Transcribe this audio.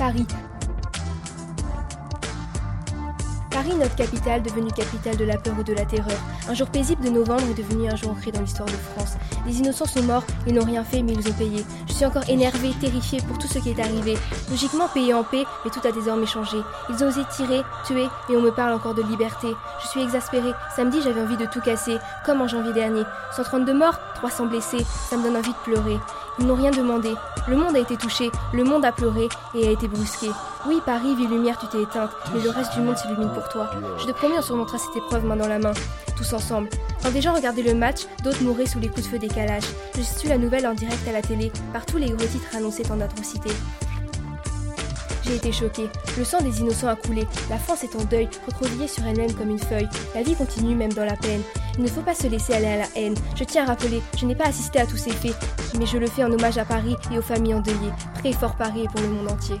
Paris. Paris, notre capitale, devenue capitale de la peur ou de la terreur. Un jour paisible de novembre est devenu un jour ancré dans l'histoire de France. Les innocents sont morts, ils n'ont rien fait, mais ils ont payé. Je suis encore énervé, terrifié pour tout ce qui est arrivé. Logiquement payé en paix, mais tout a désormais changé. Ils ont osé tirer, tuer, et on me parle encore de liberté. Je suis exaspéré. Samedi, j'avais envie de tout casser, comme en janvier dernier. 132 morts, 300 blessés, ça me donne envie de pleurer. Ils n'ont rien demandé. Le monde a été touché, le monde a pleuré et a été brusqué. Oui, Paris, vie lumière, tu t'es éteinte, mais le reste du monde s'illumine pour toi. Je te promets, on surmontera cette épreuve main dans la main, tous ensemble. Quand des gens regardaient le match, d'autres mouraient sous les coups de feu des calages. Je suis la nouvelle en direct à la télé, partout les gros titres annonçaient en atrocité. J'ai été choquée. Le sang des innocents a coulé. La France est en deuil, recroquevillée sur elle-même comme une feuille. La vie continue même dans la peine. Il ne faut pas se laisser aller à la haine. Je tiens à rappeler, je n'ai pas assisté à tous ces faits, mais je le fais en hommage à Paris et aux familles endeuillées. Très fort Paris et pour le monde entier.